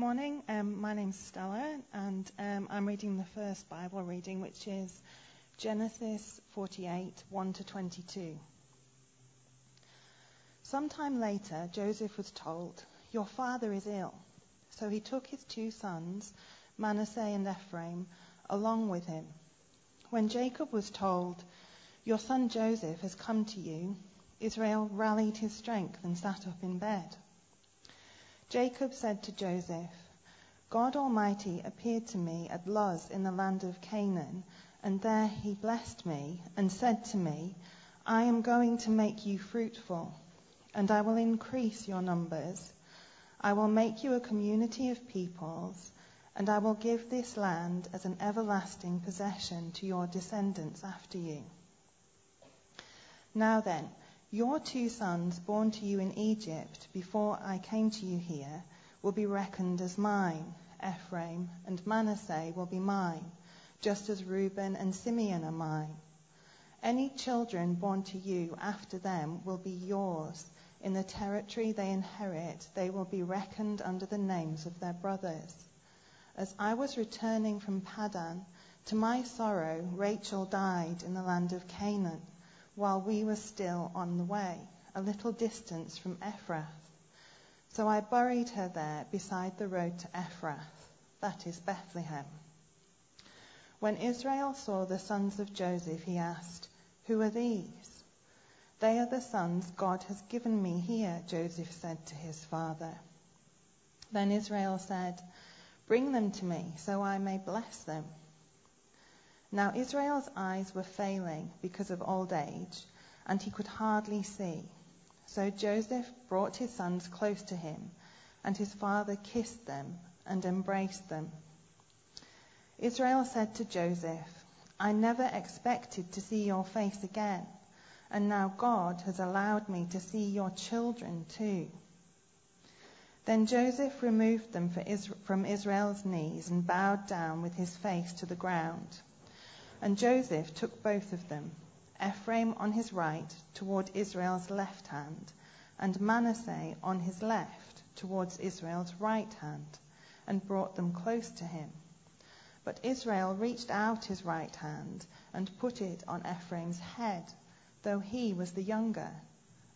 morning. Um, my name's Stella, and um, I'm reading the first Bible reading, which is Genesis 48 1 to 22. Sometime later, Joseph was told, Your father is ill. So he took his two sons, Manasseh and Ephraim, along with him. When Jacob was told, Your son Joseph has come to you, Israel rallied his strength and sat up in bed. Jacob said to Joseph, God Almighty appeared to me at Luz in the land of Canaan, and there he blessed me and said to me, I am going to make you fruitful, and I will increase your numbers. I will make you a community of peoples, and I will give this land as an everlasting possession to your descendants after you. Now then, your two sons born to you in Egypt before I came to you here will be reckoned as mine. Ephraim and Manasseh will be mine, just as Reuben and Simeon are mine. Any children born to you after them will be yours. In the territory they inherit, they will be reckoned under the names of their brothers. As I was returning from Padan, to my sorrow, Rachel died in the land of Canaan while we were still on the way, a little distance from Ephrath. So I buried her there beside the road to Ephrath, that is Bethlehem. When Israel saw the sons of Joseph, he asked, Who are these? They are the sons God has given me here, Joseph said to his father. Then Israel said, Bring them to me so I may bless them. Now Israel's eyes were failing because of old age, and he could hardly see. So Joseph brought his sons close to him, and his father kissed them and embraced them. Israel said to Joseph, I never expected to see your face again, and now God has allowed me to see your children too. Then Joseph removed them from Israel's knees and bowed down with his face to the ground. And Joseph took both of them, Ephraim on his right toward Israel's left hand, and Manasseh on his left towards Israel's right hand, and brought them close to him. But Israel reached out his right hand and put it on Ephraim's head, though he was the younger.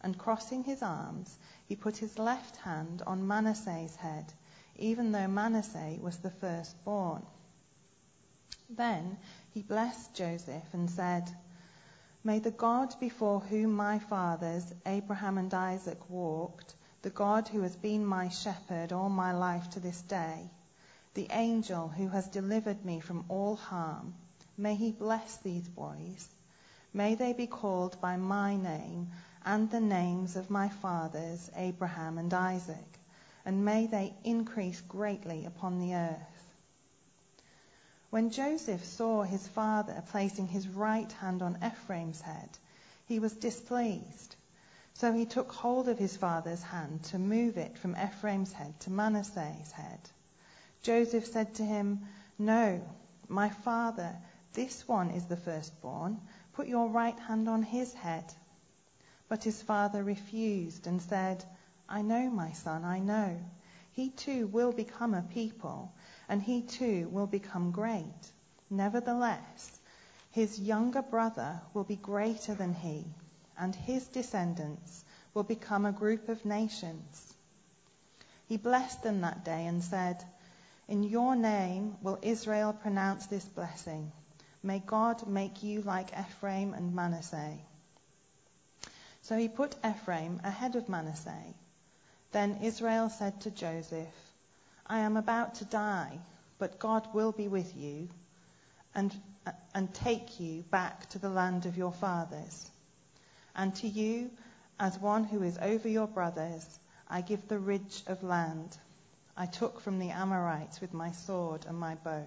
And crossing his arms, he put his left hand on Manasseh's head, even though Manasseh was the firstborn. Then he blessed Joseph and said, May the God before whom my fathers, Abraham and Isaac, walked, the God who has been my shepherd all my life to this day, the angel who has delivered me from all harm, may he bless these boys. May they be called by my name and the names of my fathers, Abraham and Isaac, and may they increase greatly upon the earth. When Joseph saw his father placing his right hand on Ephraim's head, he was displeased. So he took hold of his father's hand to move it from Ephraim's head to Manasseh's head. Joseph said to him, No, my father, this one is the firstborn. Put your right hand on his head. But his father refused and said, I know, my son, I know. He too will become a people and he too will become great. Nevertheless, his younger brother will be greater than he, and his descendants will become a group of nations. He blessed them that day and said, In your name will Israel pronounce this blessing. May God make you like Ephraim and Manasseh. So he put Ephraim ahead of Manasseh. Then Israel said to Joseph, I am about to die, but God will be with you and, and take you back to the land of your fathers. And to you, as one who is over your brothers, I give the ridge of land I took from the Amorites with my sword and my bow.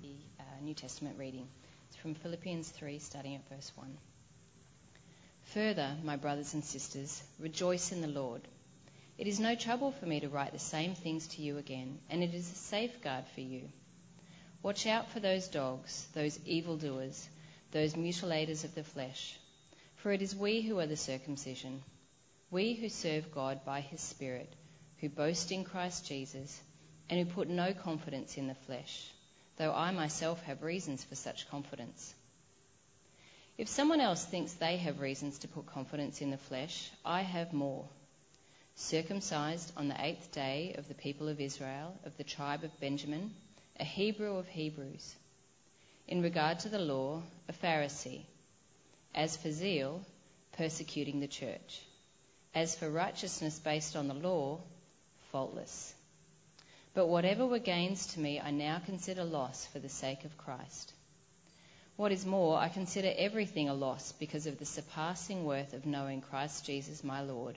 The uh, New Testament reading. It's from Philippians 3, starting at verse 1. Further, my brothers and sisters, rejoice in the Lord. It is no trouble for me to write the same things to you again, and it is a safeguard for you. Watch out for those dogs, those evildoers, those mutilators of the flesh. For it is we who are the circumcision, we who serve God by his Spirit, who boast in Christ Jesus, and who put no confidence in the flesh, though I myself have reasons for such confidence. If someone else thinks they have reasons to put confidence in the flesh, I have more. Circumcised on the eighth day of the people of Israel, of the tribe of Benjamin, a Hebrew of Hebrews. In regard to the law, a Pharisee. As for zeal, persecuting the church. As for righteousness based on the law, faultless. But whatever were gains to me, I now consider loss for the sake of Christ. What is more, I consider everything a loss because of the surpassing worth of knowing Christ Jesus my Lord,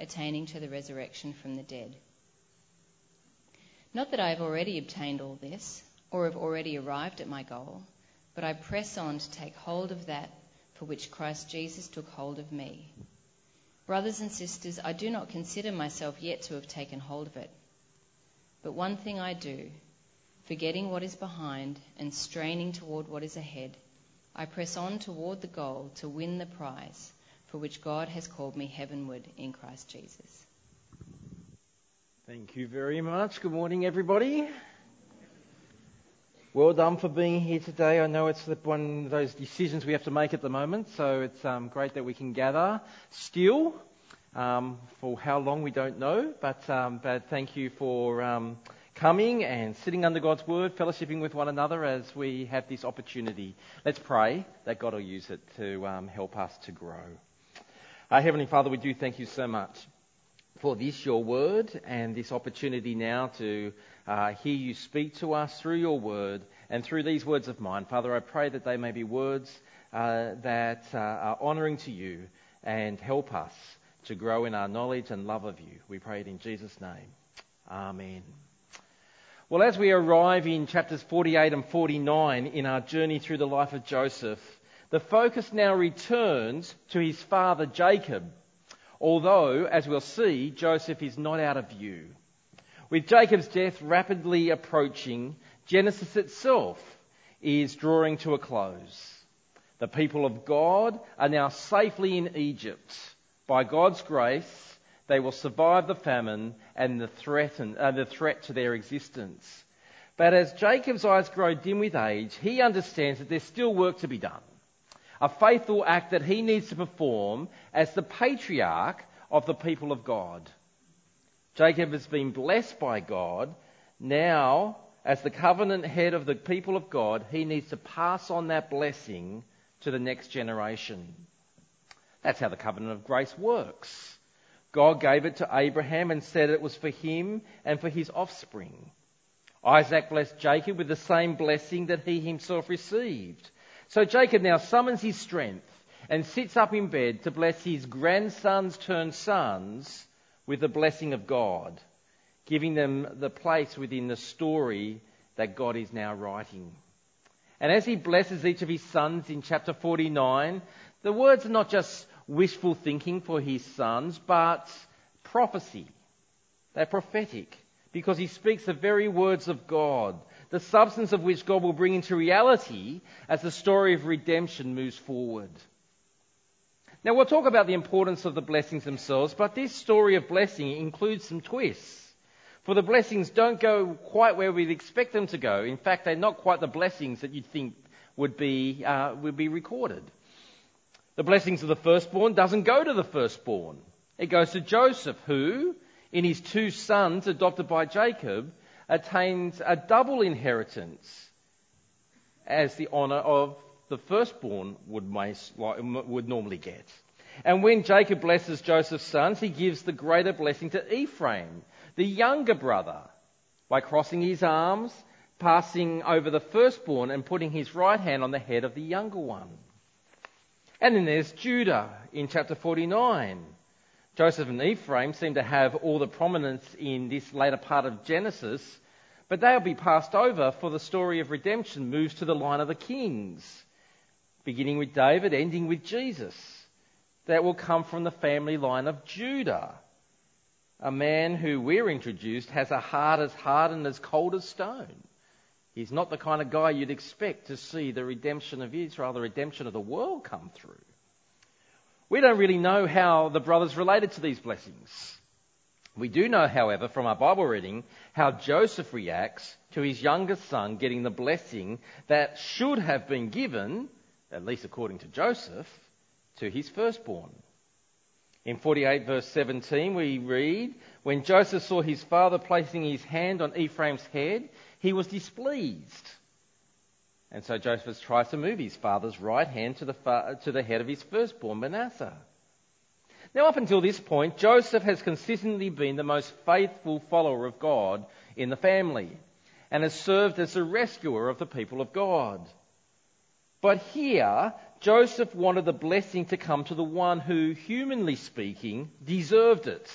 attaining to the resurrection from the dead. Not that I have already obtained all this, or have already arrived at my goal, but I press on to take hold of that for which Christ Jesus took hold of me. Brothers and sisters, I do not consider myself yet to have taken hold of it. But one thing I do Forgetting what is behind and straining toward what is ahead, I press on toward the goal to win the prize for which God has called me heavenward in Christ Jesus. Thank you very much. Good morning, everybody. Well done for being here today. I know it's one of those decisions we have to make at the moment, so it's um, great that we can gather still. Um, for how long we don't know, but, um, but thank you for um, coming and sitting under God's word, fellowshipping with one another as we have this opportunity. Let's pray that God will use it to um, help us to grow. Our Heavenly Father, we do thank you so much for this, your word, and this opportunity now to uh, hear you speak to us through your word and through these words of mine. Father, I pray that they may be words uh, that uh, are honouring to you and help us to grow in our knowledge and love of you. We pray it in Jesus' name. Amen. Well, as we arrive in chapters 48 and 49 in our journey through the life of Joseph, the focus now returns to his father Jacob, although, as we'll see, Joseph is not out of view. With Jacob's death rapidly approaching, Genesis itself is drawing to a close. The people of God are now safely in Egypt by God's grace they will survive the famine and the uh, the threat to their existence. But as Jacob's eyes grow dim with age, he understands that there's still work to be done. A faithful act that he needs to perform as the patriarch of the people of God. Jacob has been blessed by God. Now, as the covenant head of the people of God, he needs to pass on that blessing to the next generation. That's how the covenant of grace works. God gave it to Abraham and said it was for him and for his offspring. Isaac blessed Jacob with the same blessing that he himself received. So Jacob now summons his strength and sits up in bed to bless his grandsons turned sons with the blessing of God, giving them the place within the story that God is now writing. And as he blesses each of his sons in chapter 49, the words are not just wishful thinking for his sons, but prophecy. They're prophetic because he speaks the very words of God, the substance of which God will bring into reality as the story of redemption moves forward. Now we'll talk about the importance of the blessings themselves, but this story of blessing includes some twists. For the blessings don't go quite where we'd expect them to go. In fact, they're not quite the blessings that you'd think would be, uh, would be recorded. The blessings of the firstborn doesn't go to the firstborn. It goes to Joseph, who, in his two sons adopted by Jacob, attains a double inheritance as the honour of the firstborn would, would normally get. And when Jacob blesses Joseph's sons, he gives the greater blessing to Ephraim, the younger brother, by crossing his arms, passing over the firstborn, and putting his right hand on the head of the younger one. And then there's Judah in chapter 49. Joseph and Ephraim seem to have all the prominence in this later part of Genesis, but they'll be passed over for the story of redemption moves to the line of the kings, beginning with David, ending with Jesus. That will come from the family line of Judah. A man who we're introduced has a heart as hard and as cold as stone. He's not the kind of guy you'd expect to see the redemption of Israel, the redemption of the world come through. We don't really know how the brothers related to these blessings. We do know, however, from our Bible reading, how Joseph reacts to his youngest son getting the blessing that should have been given, at least according to Joseph, to his firstborn. In 48 verse 17 we read, When Joseph saw his father placing his hand on Ephraim's head, he was displeased. And so Joseph tries to move his father's right hand to the, fa- to the head of his firstborn, Manasseh. Now, up until this point, Joseph has consistently been the most faithful follower of God in the family and has served as the rescuer of the people of God. But here, Joseph wanted the blessing to come to the one who, humanly speaking, deserved it.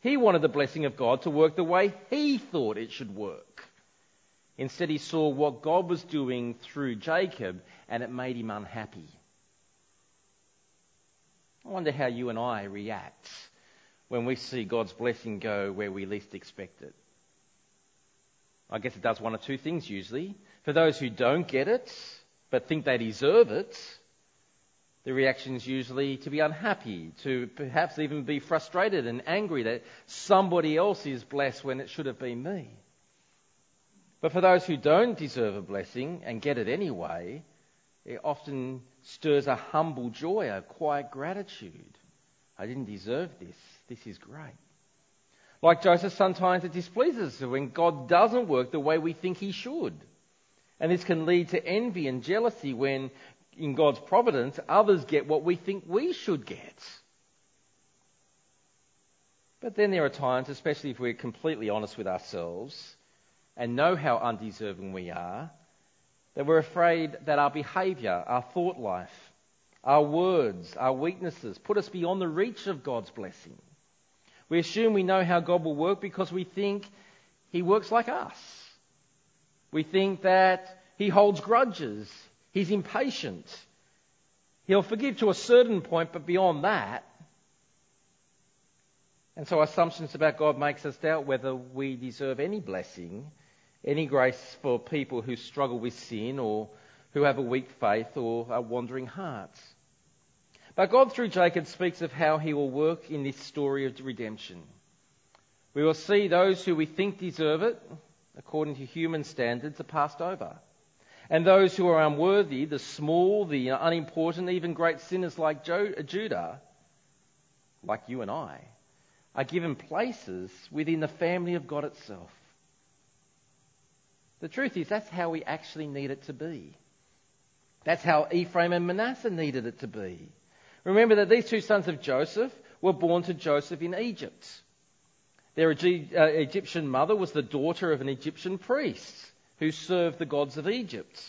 He wanted the blessing of God to work the way he thought it should work. Instead, he saw what God was doing through Jacob and it made him unhappy. I wonder how you and I react when we see God's blessing go where we least expect it. I guess it does one of two things usually. For those who don't get it, but think they deserve it, the reaction is usually to be unhappy, to perhaps even be frustrated and angry that somebody else is blessed when it should have been me. But for those who don't deserve a blessing and get it anyway, it often stirs a humble joy, a quiet gratitude. I didn't deserve this. This is great. Like Joseph, sometimes it displeases us when God doesn't work the way we think he should. And this can lead to envy and jealousy when, in God's providence, others get what we think we should get. But then there are times, especially if we're completely honest with ourselves, and know how undeserving we are, that we're afraid that our behaviour, our thought life, our words, our weaknesses put us beyond the reach of God's blessing. We assume we know how God will work because we think He works like us. We think that He holds grudges, He's impatient. He'll forgive to a certain point, but beyond that, and so assumptions about God makes us doubt whether we deserve any blessing any grace for people who struggle with sin or who have a weak faith or are wandering hearts. But God, through Jacob, speaks of how he will work in this story of redemption. We will see those who we think deserve it, according to human standards, are passed over. And those who are unworthy, the small, the unimportant, even great sinners like uh, Judah, like you and I, are given places within the family of God itself. The truth is, that's how we actually need it to be. That's how Ephraim and Manasseh needed it to be. Remember that these two sons of Joseph were born to Joseph in Egypt. Their uh, Egyptian mother was the daughter of an Egyptian priest who served the gods of Egypt.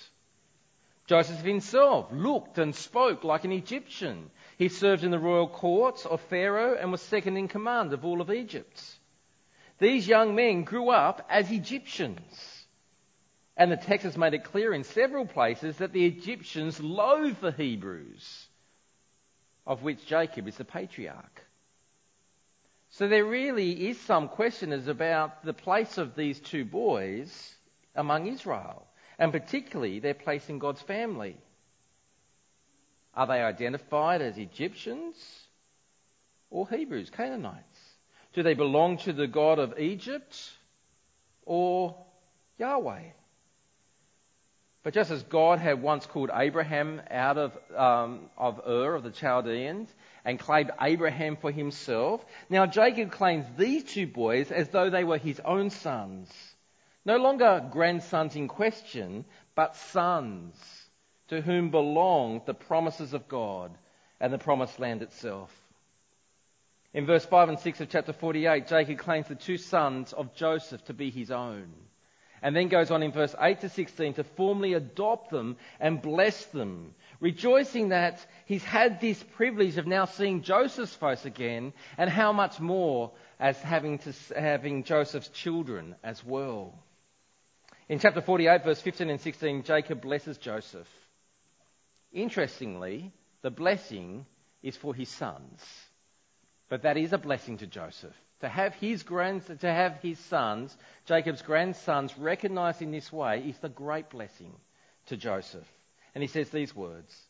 Joseph himself looked and spoke like an Egyptian. He served in the royal courts of Pharaoh and was second in command of all of Egypt. These young men grew up as Egyptians. And the text has made it clear in several places that the Egyptians loathe the Hebrews, of which Jacob is the patriarch. So there really is some question as about the place of these two boys among Israel, and particularly their place in God's family. Are they identified as Egyptians or Hebrews, Canaanites? Do they belong to the God of Egypt or Yahweh? But just as God had once called Abraham out of, um, of Ur of the Chaldeans and claimed Abraham for himself, now Jacob claims these two boys as though they were his own sons. No longer grandsons in question, but sons to whom belong the promises of God and the promised land itself. In verse 5 and 6 of chapter 48, Jacob claims the two sons of Joseph to be his own and then goes on in verse 8 to 16 to formally adopt them and bless them, rejoicing that he's had this privilege of now seeing Joseph's face again, and how much more as having, to, having Joseph's children as well. In chapter 48, verse 15 and 16, Jacob blesses Joseph. Interestingly, the blessing is for his sons. But that is a blessing to Joseph. To have his grands, to have his sons, Jacob's grandsons, recognized in this way is the great blessing to Joseph. And he says these words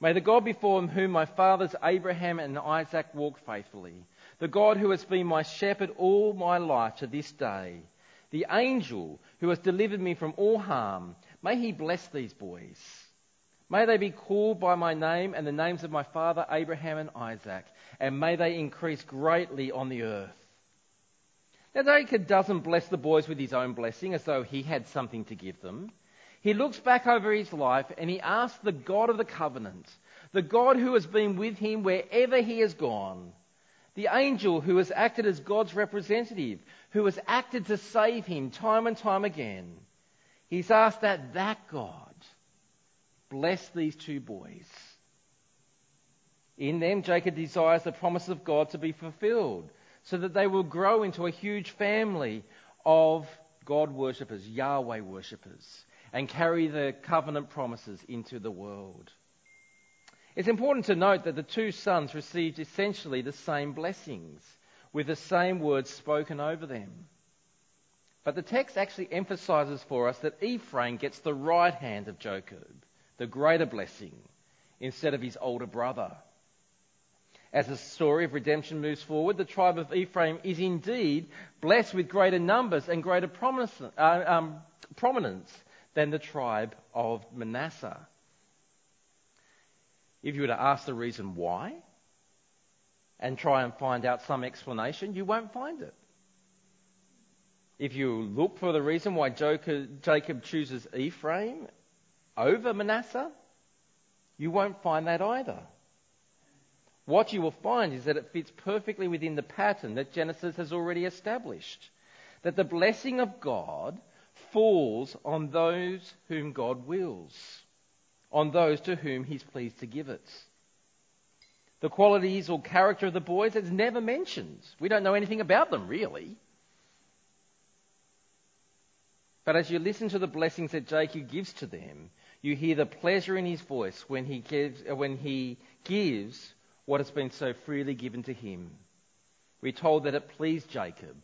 May the God before whom my fathers Abraham and Isaac walked faithfully, the God who has been my shepherd all my life to this day, the angel who has delivered me from all harm, may he bless these boys. May they be called by my name and the names of my father Abraham and Isaac, and may they increase greatly on the earth. Now, Jacob doesn't bless the boys with his own blessing as though he had something to give them. He looks back over his life and he asks the God of the covenant, the God who has been with him wherever he has gone, the angel who has acted as God's representative, who has acted to save him time and time again. He's asked that that God bless these two boys. In them, Jacob desires the promise of God to be fulfilled so that they will grow into a huge family of God worshippers, Yahweh worshippers, and carry the covenant promises into the world. It's important to note that the two sons received essentially the same blessings, with the same words spoken over them. But the text actually emphasizes for us that Ephraim gets the right hand of Jacob the greater blessing instead of his older brother. As the story of redemption moves forward, the tribe of Ephraim is indeed blessed with greater numbers and greater uh, um, prominence than the tribe of Manasseh. If you were to ask the reason why and try and find out some explanation, you won't find it. If you look for the reason why Jacob chooses Ephraim over Manasseh, you won't find that either. What you will find is that it fits perfectly within the pattern that Genesis has already established. That the blessing of God falls on those whom God wills, on those to whom He's pleased to give it. The qualities or character of the boys is never mentioned. We don't know anything about them, really. But as you listen to the blessings that Jacob gives to them, you hear the pleasure in his voice when he gives, uh, when he gives what has been so freely given to him. We're told that it pleased Jacob,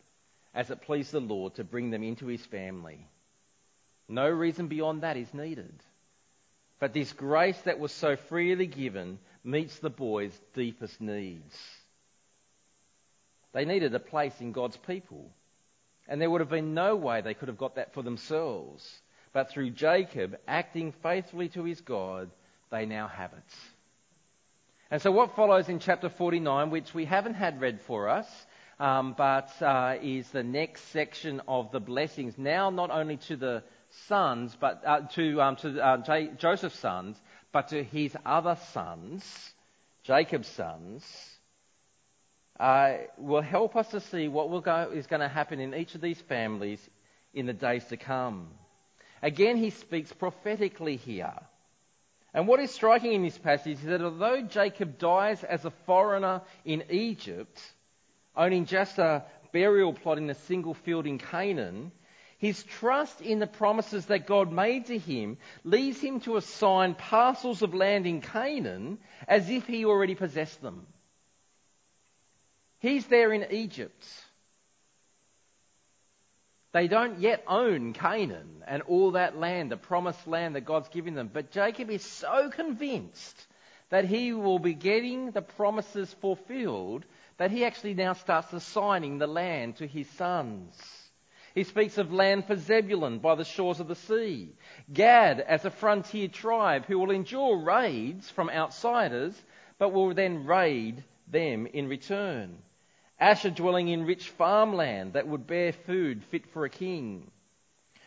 as it pleased the Lord, to bring them into his family. No reason beyond that is needed. But this grace that was so freely given meets the boys' deepest needs. They needed a place in God's people. And there would have been no way they could have got that for themselves. But through Jacob acting faithfully to his God, they now have it. And so, what follows in chapter 49, which we haven't had read for us, um, but uh, is the next section of the blessings, now not only to the sons, but uh, to, um, to uh, J- Joseph's sons, but to his other sons, Jacob's sons, uh, will help us to see what go, is going to happen in each of these families in the days to come. Again, he speaks prophetically here. And what is striking in this passage is that although Jacob dies as a foreigner in Egypt, owning just a burial plot in a single field in Canaan, his trust in the promises that God made to him leads him to assign parcels of land in Canaan as if he already possessed them. He's there in Egypt. They don't yet own Canaan and all that land, the promised land that God's given them. But Jacob is so convinced that he will be getting the promises fulfilled that he actually now starts assigning the land to his sons. He speaks of land for Zebulun by the shores of the sea, Gad as a frontier tribe who will endure raids from outsiders, but will then raid them in return. Asher dwelling in rich farmland that would bear food fit for a king.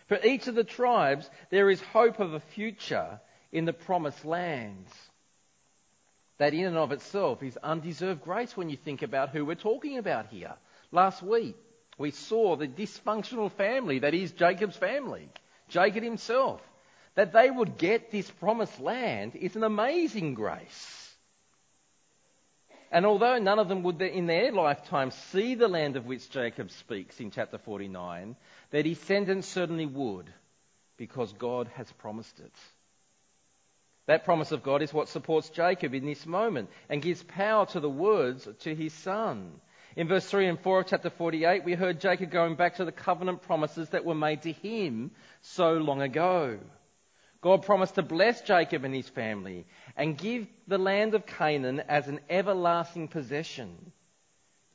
For each of the tribes, there is hope of a future in the promised lands. That in and of itself is undeserved grace when you think about who we're talking about here. Last week, we saw the dysfunctional family that is Jacob's family, Jacob himself. that they would get this promised land is an amazing grace. And although none of them would in their lifetime see the land of which Jacob speaks in chapter 49, their descendants certainly would, because God has promised it. That promise of God is what supports Jacob in this moment and gives power to the words to his son. In verse 3 and 4 of chapter 48, we heard Jacob going back to the covenant promises that were made to him so long ago. God promised to bless Jacob and his family and give the land of Canaan as an everlasting possession.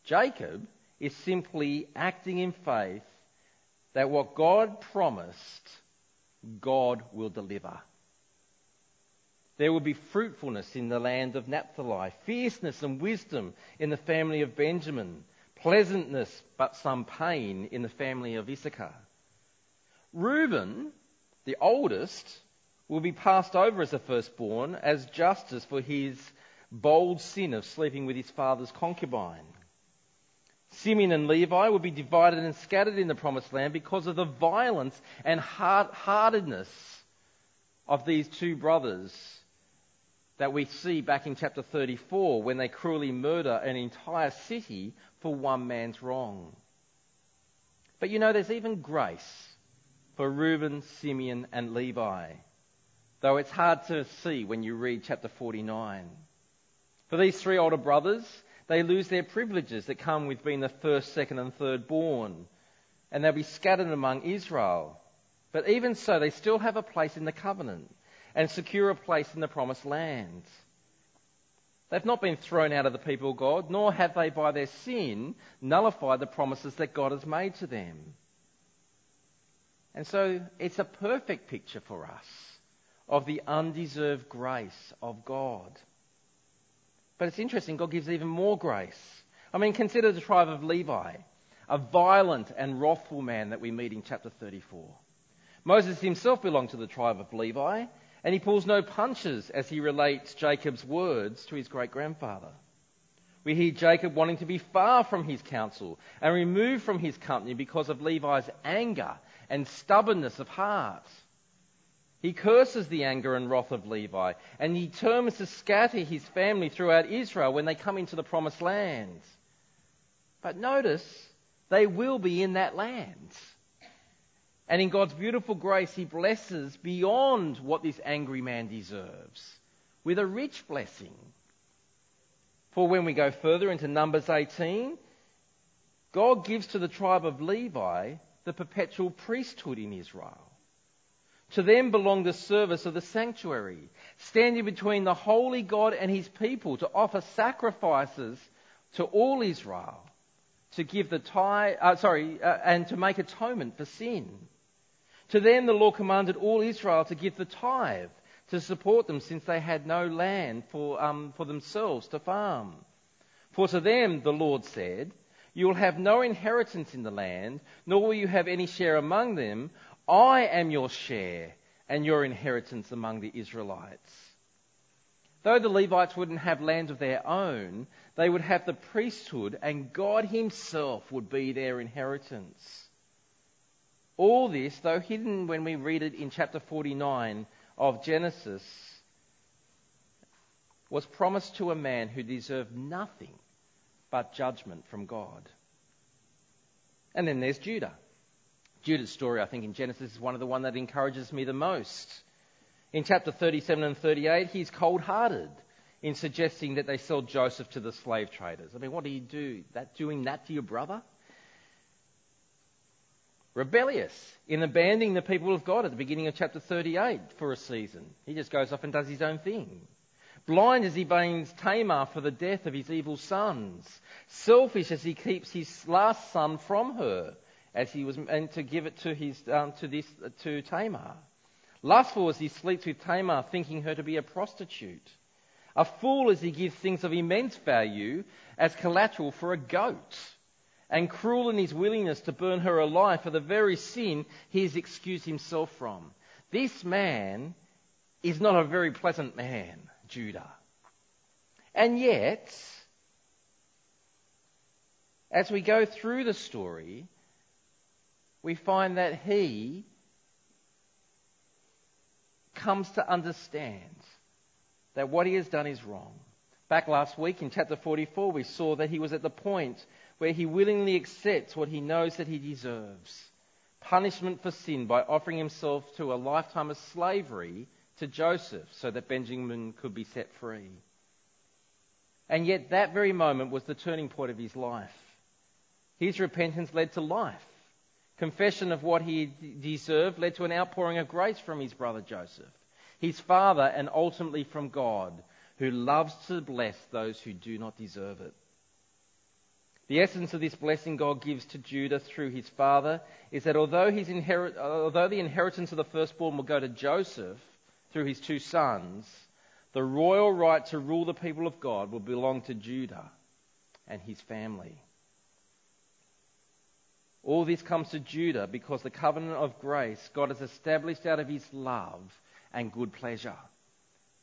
Jacob is simply acting in faith that what God promised, God will deliver. There will be fruitfulness in the land of Naphtali, fierceness and wisdom in the family of Benjamin, pleasantness but some pain in the family of Issachar. Reuben, the oldest, will be passed over as a firstborn as justice for his bold sin of sleeping with his father's concubine. Simeon and Levi will be divided and scattered in the promised land because of the violence and hard heartedness of these two brothers that we see back in chapter 34 when they cruelly murder an entire city for one man's wrong. But you know, there's even grace for Reuben, Simeon, and Levi, though it's hard to see when you read chapter 49. For these three older brothers, they lose their privileges that come with being the first, second, and third born, and they'll be scattered among Israel. But even so, they still have a place in the covenant and secure a place in the promised land. They've not been thrown out of the people of God, nor have they by their sin nullified the promises that God has made to them. And so it's a perfect picture for us of the undeserved grace of God. But it's interesting, God gives even more grace. I mean, consider the tribe of Levi, a violent and wrathful man that we meet in chapter 34. Moses himself belonged to the tribe of Levi, and he pulls no punches as he relates Jacob's words to his great grandfather. We hear Jacob wanting to be far from his counsel and removed from his company because of Levi's anger and stubbornness of heart. He curses the anger and wrath of Levi and he determines to scatter his family throughout Israel when they come into the promised land. But notice, they will be in that land. And in God's beautiful grace, He blesses beyond what this angry man deserves with a rich blessing. For when we go further into Numbers 18, God gives to the tribe of Levi the perpetual priesthood in Israel. To them belonged the service of the sanctuary, standing between the holy God and his people to offer sacrifices to all Israel, to give the tithe, uh, sorry, uh, and to make atonement for sin. To them the law commanded all Israel to give the tithe to support them since they had no land for, um, for themselves to farm. For to them the Lord said, You will have no inheritance in the land, nor will you have any share among them. I am your share and your inheritance among the Israelites. Though the Levites wouldn't have land of their own, they would have the priesthood and God Himself would be their inheritance. All this, though hidden when we read it in chapter 49 of Genesis, was promised to a man who deserved nothing but judgment from God. And then there's Judah. Judah's story, I think, in Genesis is one of the one that encourages me the most. In chapter 37 and 38, he's cold hearted in suggesting that they sell Joseph to the slave traders. I mean, what do you do? That doing that to your brother? rebellious in abandoning the people of God at the beginning of chapter 38 for a season. He just goes off and does his own thing. Blind as he blames Tamar for the death of his evil sons. Selfish as he keeps his last son from her, as he was and to give it to his um, to this to Tamar. Lustful as he sleeps with Tamar, thinking her to be a prostitute. A fool as he gives things of immense value as collateral for a goat and cruel in his willingness to burn her alive for the very sin he has excused himself from. This man is not a very pleasant man, Judah. And yet, as we go through the story, we find that he comes to understand that what he has done is wrong. Back last week in chapter 44, we saw that he was at the point where he willingly accepts what he knows that he deserves punishment for sin by offering himself to a lifetime of slavery to Joseph so that Benjamin could be set free. And yet, that very moment was the turning point of his life. His repentance led to life. Confession of what he deserved led to an outpouring of grace from his brother Joseph, his father, and ultimately from God, who loves to bless those who do not deserve it. The essence of this blessing God gives to Judah through his father is that although, inherit, although the inheritance of the firstborn will go to Joseph through his two sons, the royal right to rule the people of God will belong to Judah and his family. All this comes to Judah because the covenant of grace God has established out of his love and good pleasure.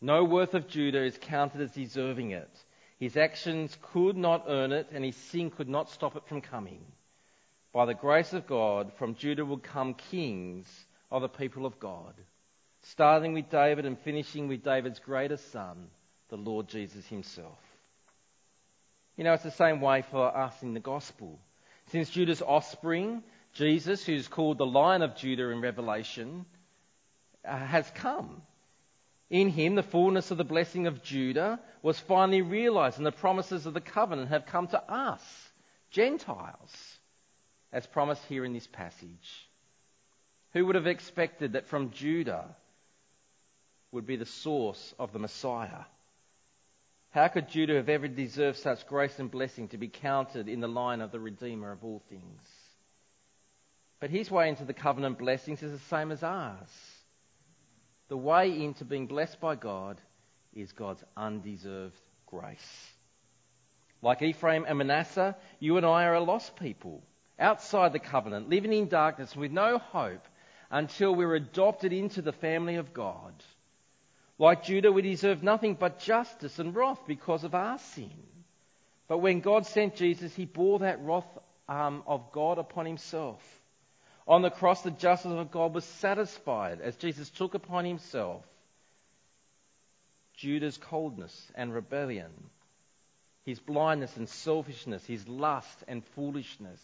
No worth of Judah is counted as deserving it. His actions could not earn it, and his sin could not stop it from coming. By the grace of God, from Judah will come kings of the people of God, starting with David and finishing with David's greatest son, the Lord Jesus himself. You know, it's the same way for us in the gospel. Since Judah's offspring, Jesus, who's called the Lion of Judah in Revelation, uh, has come. In him, the fullness of the blessing of Judah was finally realized, and the promises of the covenant have come to us, Gentiles, as promised here in this passage. Who would have expected that from Judah would be the source of the Messiah? How could Judah have ever deserved such grace and blessing to be counted in the line of the Redeemer of all things? But his way into the covenant blessings is the same as ours. The way into being blessed by God is God's undeserved grace. Like Ephraim and Manasseh, you and I are a lost people, outside the covenant, living in darkness with no hope until we're adopted into the family of God. Like Judah, we deserve nothing but justice and wrath because of our sin. But when God sent Jesus, he bore that wrath um, of God upon himself. On the cross, the justice of God was satisfied as Jesus took upon himself Judah's coldness and rebellion, his blindness and selfishness, his lust and foolishness,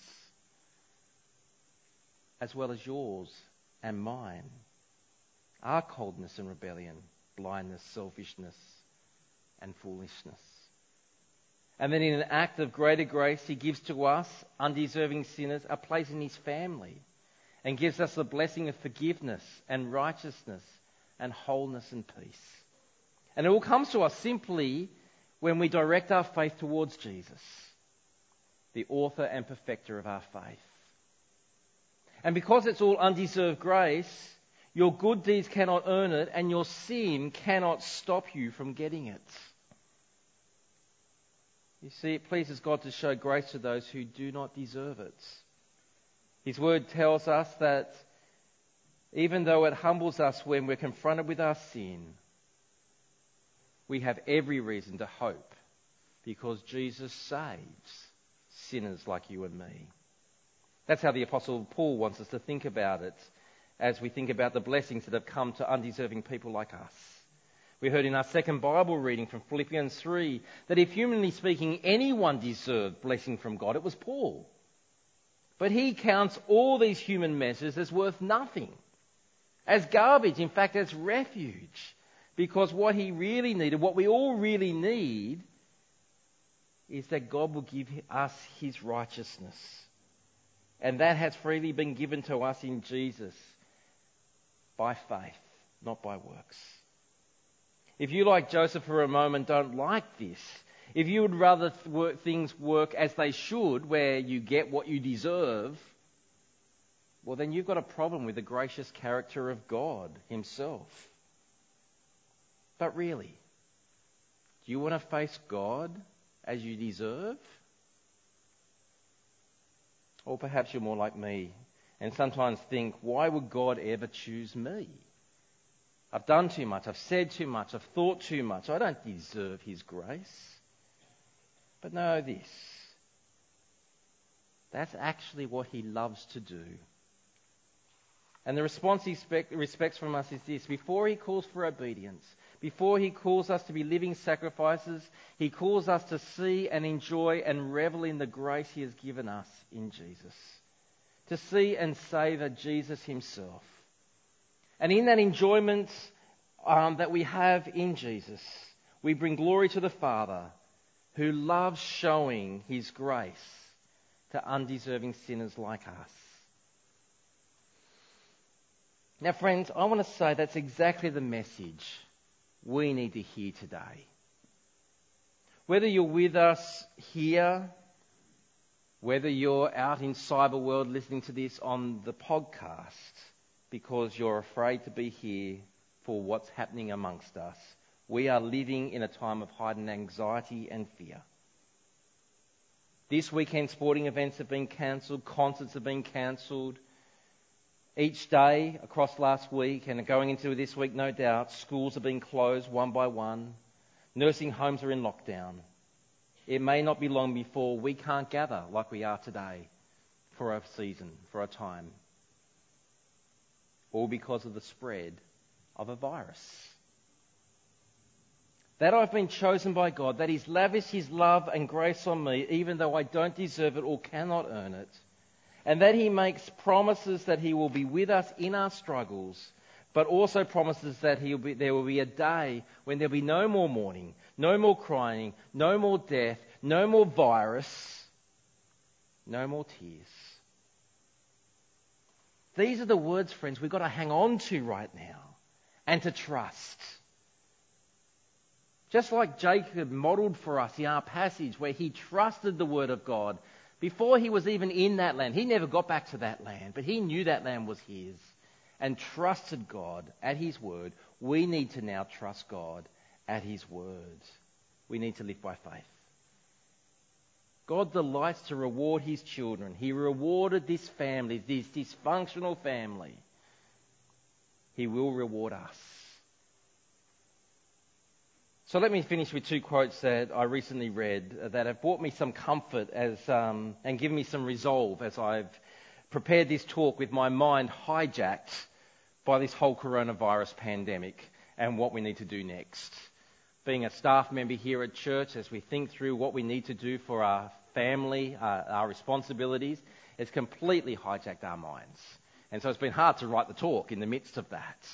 as well as yours and mine, our coldness and rebellion blindness, selfishness, and foolishness. And then in an act of greater grace, he gives to us, undeserving sinners, a place in his family and gives us the blessing of forgiveness and righteousness and wholeness and peace. And it all comes to us simply when we direct our faith towards Jesus, the author and perfecter of our faith. And because it's all undeserved grace, your good deeds cannot earn it, and your sin cannot stop you from getting it. You see, it pleases God to show grace to those who do not deserve it. His word tells us that even though it humbles us when we're confronted with our sin, we have every reason to hope because Jesus saves sinners like you and me. That's how the Apostle Paul wants us to think about it as we think about the blessings that have come to undeserving people like us. We heard in our second Bible reading from Philippians 3 that if humanly speaking anyone deserved blessing from God, it was Paul. But he counts all these human measures as worth nothing, as garbage, in fact, as refuge. Because what he really needed, what we all really need, is that God will give us his righteousness. And that has freely been given to us in Jesus by faith, not by works. If you, like Joseph for a moment, don't like this, if you would rather things work as they should, where you get what you deserve, well, then you've got a problem with the gracious character of God Himself. But really, do you want to face God as you deserve? Or perhaps you're more like me and sometimes think, why would God ever choose me? I've done too much, I've said too much, I've thought too much, I don't deserve His grace. But know this that's actually what He loves to do. And the response he expects from us is this before he calls for obedience, before he calls us to be living sacrifices, he calls us to see and enjoy and revel in the grace he has given us in Jesus. To see and savour Jesus himself. And in that enjoyment um, that we have in Jesus, we bring glory to the Father who loves showing his grace to undeserving sinners like us. Now, friends, I want to say that's exactly the message we need to hear today. Whether you're with us here, whether you're out in cyber world listening to this on the podcast because you're afraid to be here for what's happening amongst us, we are living in a time of heightened anxiety and fear. This weekend, sporting events have been cancelled, concerts have been cancelled. Each day across last week and going into this week, no doubt, schools have been closed one by one. Nursing homes are in lockdown. It may not be long before we can't gather like we are today for a season, for a time. All because of the spread of a virus. That I've been chosen by God, that He's lavished His love and grace on me, even though I don't deserve it or cannot earn it and that he makes promises that he will be with us in our struggles, but also promises that be, there will be a day when there'll be no more mourning, no more crying, no more death, no more virus, no more tears. These are the words, friends, we've got to hang on to right now and to trust. Just like Jacob modelled for us in our passage where he trusted the word of God before he was even in that land, he never got back to that land, but he knew that land was his and trusted God at his word. We need to now trust God at his word. We need to live by faith. God delights to reward his children. He rewarded this family, this dysfunctional family. He will reward us. So let me finish with two quotes that I recently read that have brought me some comfort as, um, and given me some resolve as I've prepared this talk with my mind hijacked by this whole coronavirus pandemic and what we need to do next. Being a staff member here at church, as we think through what we need to do for our family, uh, our responsibilities, it's completely hijacked our minds. And so it's been hard to write the talk in the midst of that.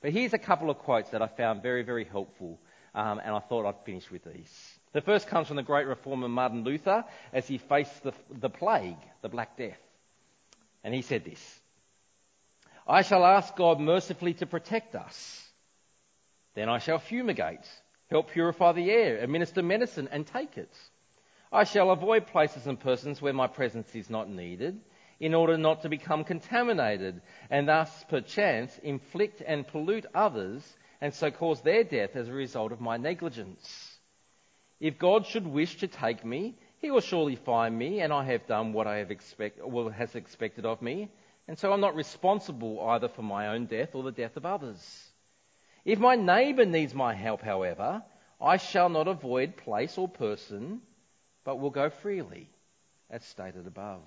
But here's a couple of quotes that I found very, very helpful um, and I thought I'd finish with these. The first comes from the great reformer Martin Luther as he faced the, the plague, the Black Death. And he said this I shall ask God mercifully to protect us. Then I shall fumigate, help purify the air, administer medicine, and take it. I shall avoid places and persons where my presence is not needed, in order not to become contaminated, and thus, perchance, inflict and pollute others and so cause their death as a result of my negligence. If God should wish to take me, he will surely find me, and I have done what I have expect, well, has expected of me, and so I'm not responsible either for my own death or the death of others. If my neighbour needs my help, however, I shall not avoid place or person, but will go freely, as stated above.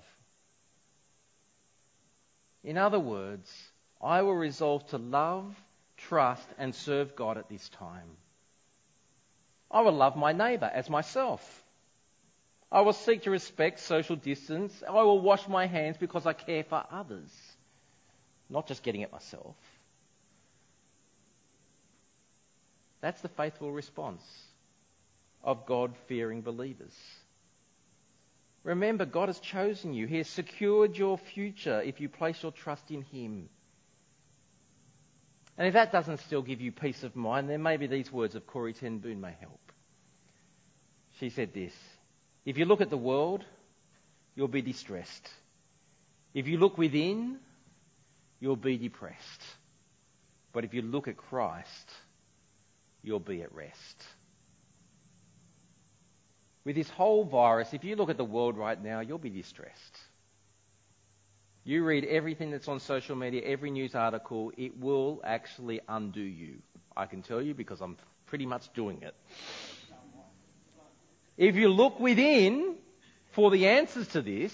In other words, I will resolve to love trust, and serve God at this time. I will love my neighbour as myself. I will seek to respect social distance. I will wash my hands because I care for others, not just getting it myself. That's the faithful response of God fearing believers. Remember, God has chosen you. He has secured your future if you place your trust in Him. And if that doesn't still give you peace of mind, then maybe these words of Corrie Ten Boom may help. She said this If you look at the world, you'll be distressed. If you look within, you'll be depressed. But if you look at Christ, you'll be at rest. With this whole virus, if you look at the world right now, you'll be distressed. You read everything that's on social media, every news article, it will actually undo you. I can tell you because I'm pretty much doing it. If you look within for the answers to this,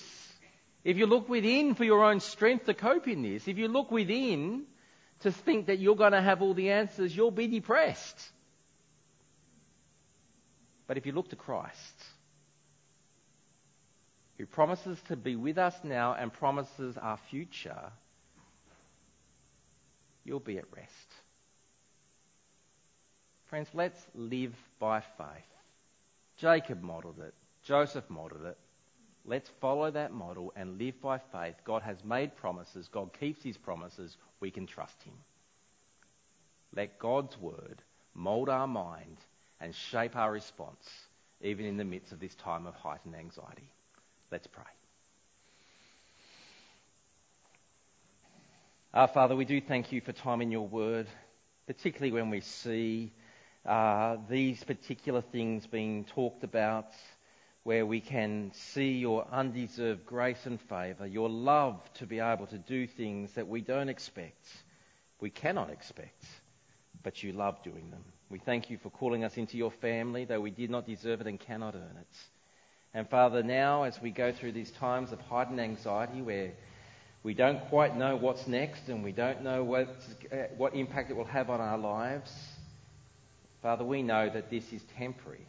If you look within for your own strength to cope in this, if you look within to think that you're going to have all the answers, you'll be depressed. But if you look to Christ, who promises to be with us now and promises our future, you'll be at rest. Friends, let's live by faith. Jacob modelled it. Joseph modelled it. Let's follow that model and live by faith. God has made promises. God keeps his promises. We can trust him. Let God's word mould our mind and shape our response, even in the midst of this time of heightened anxiety. Let's pray. Our Father, we do thank you for time in your word, particularly when we see uh, these particular things being talked about where we can see your undeserved grace and favour, your love to be able to do things that we don't expect, we cannot expect, but you love doing them. We thank you for calling us into your family, though we did not deserve it and cannot earn it. And Father, now as we go through these times of heightened anxiety where we don't quite know what's next and we don't know what, uh, what impact it will have on our lives, Father, we know that this is temporary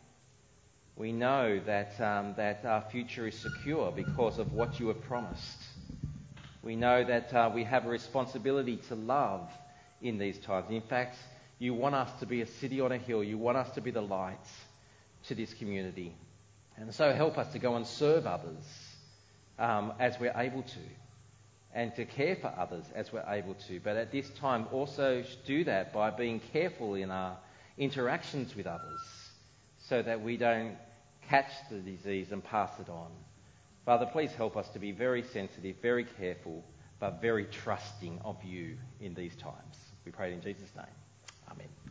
we know that, um, that our future is secure because of what you have promised. We know that uh, we have a responsibility to love in these times. In fact, you want us to be a city on a hill. You want us to be the lights to this community. And so help us to go and serve others um, as we're able to and to care for others as we're able to. But at this time, also do that by being careful in our interactions with others so that we don't catch the disease and pass it on. Father, please help us to be very sensitive, very careful, but very trusting of you in these times. We pray in Jesus' name. Amen.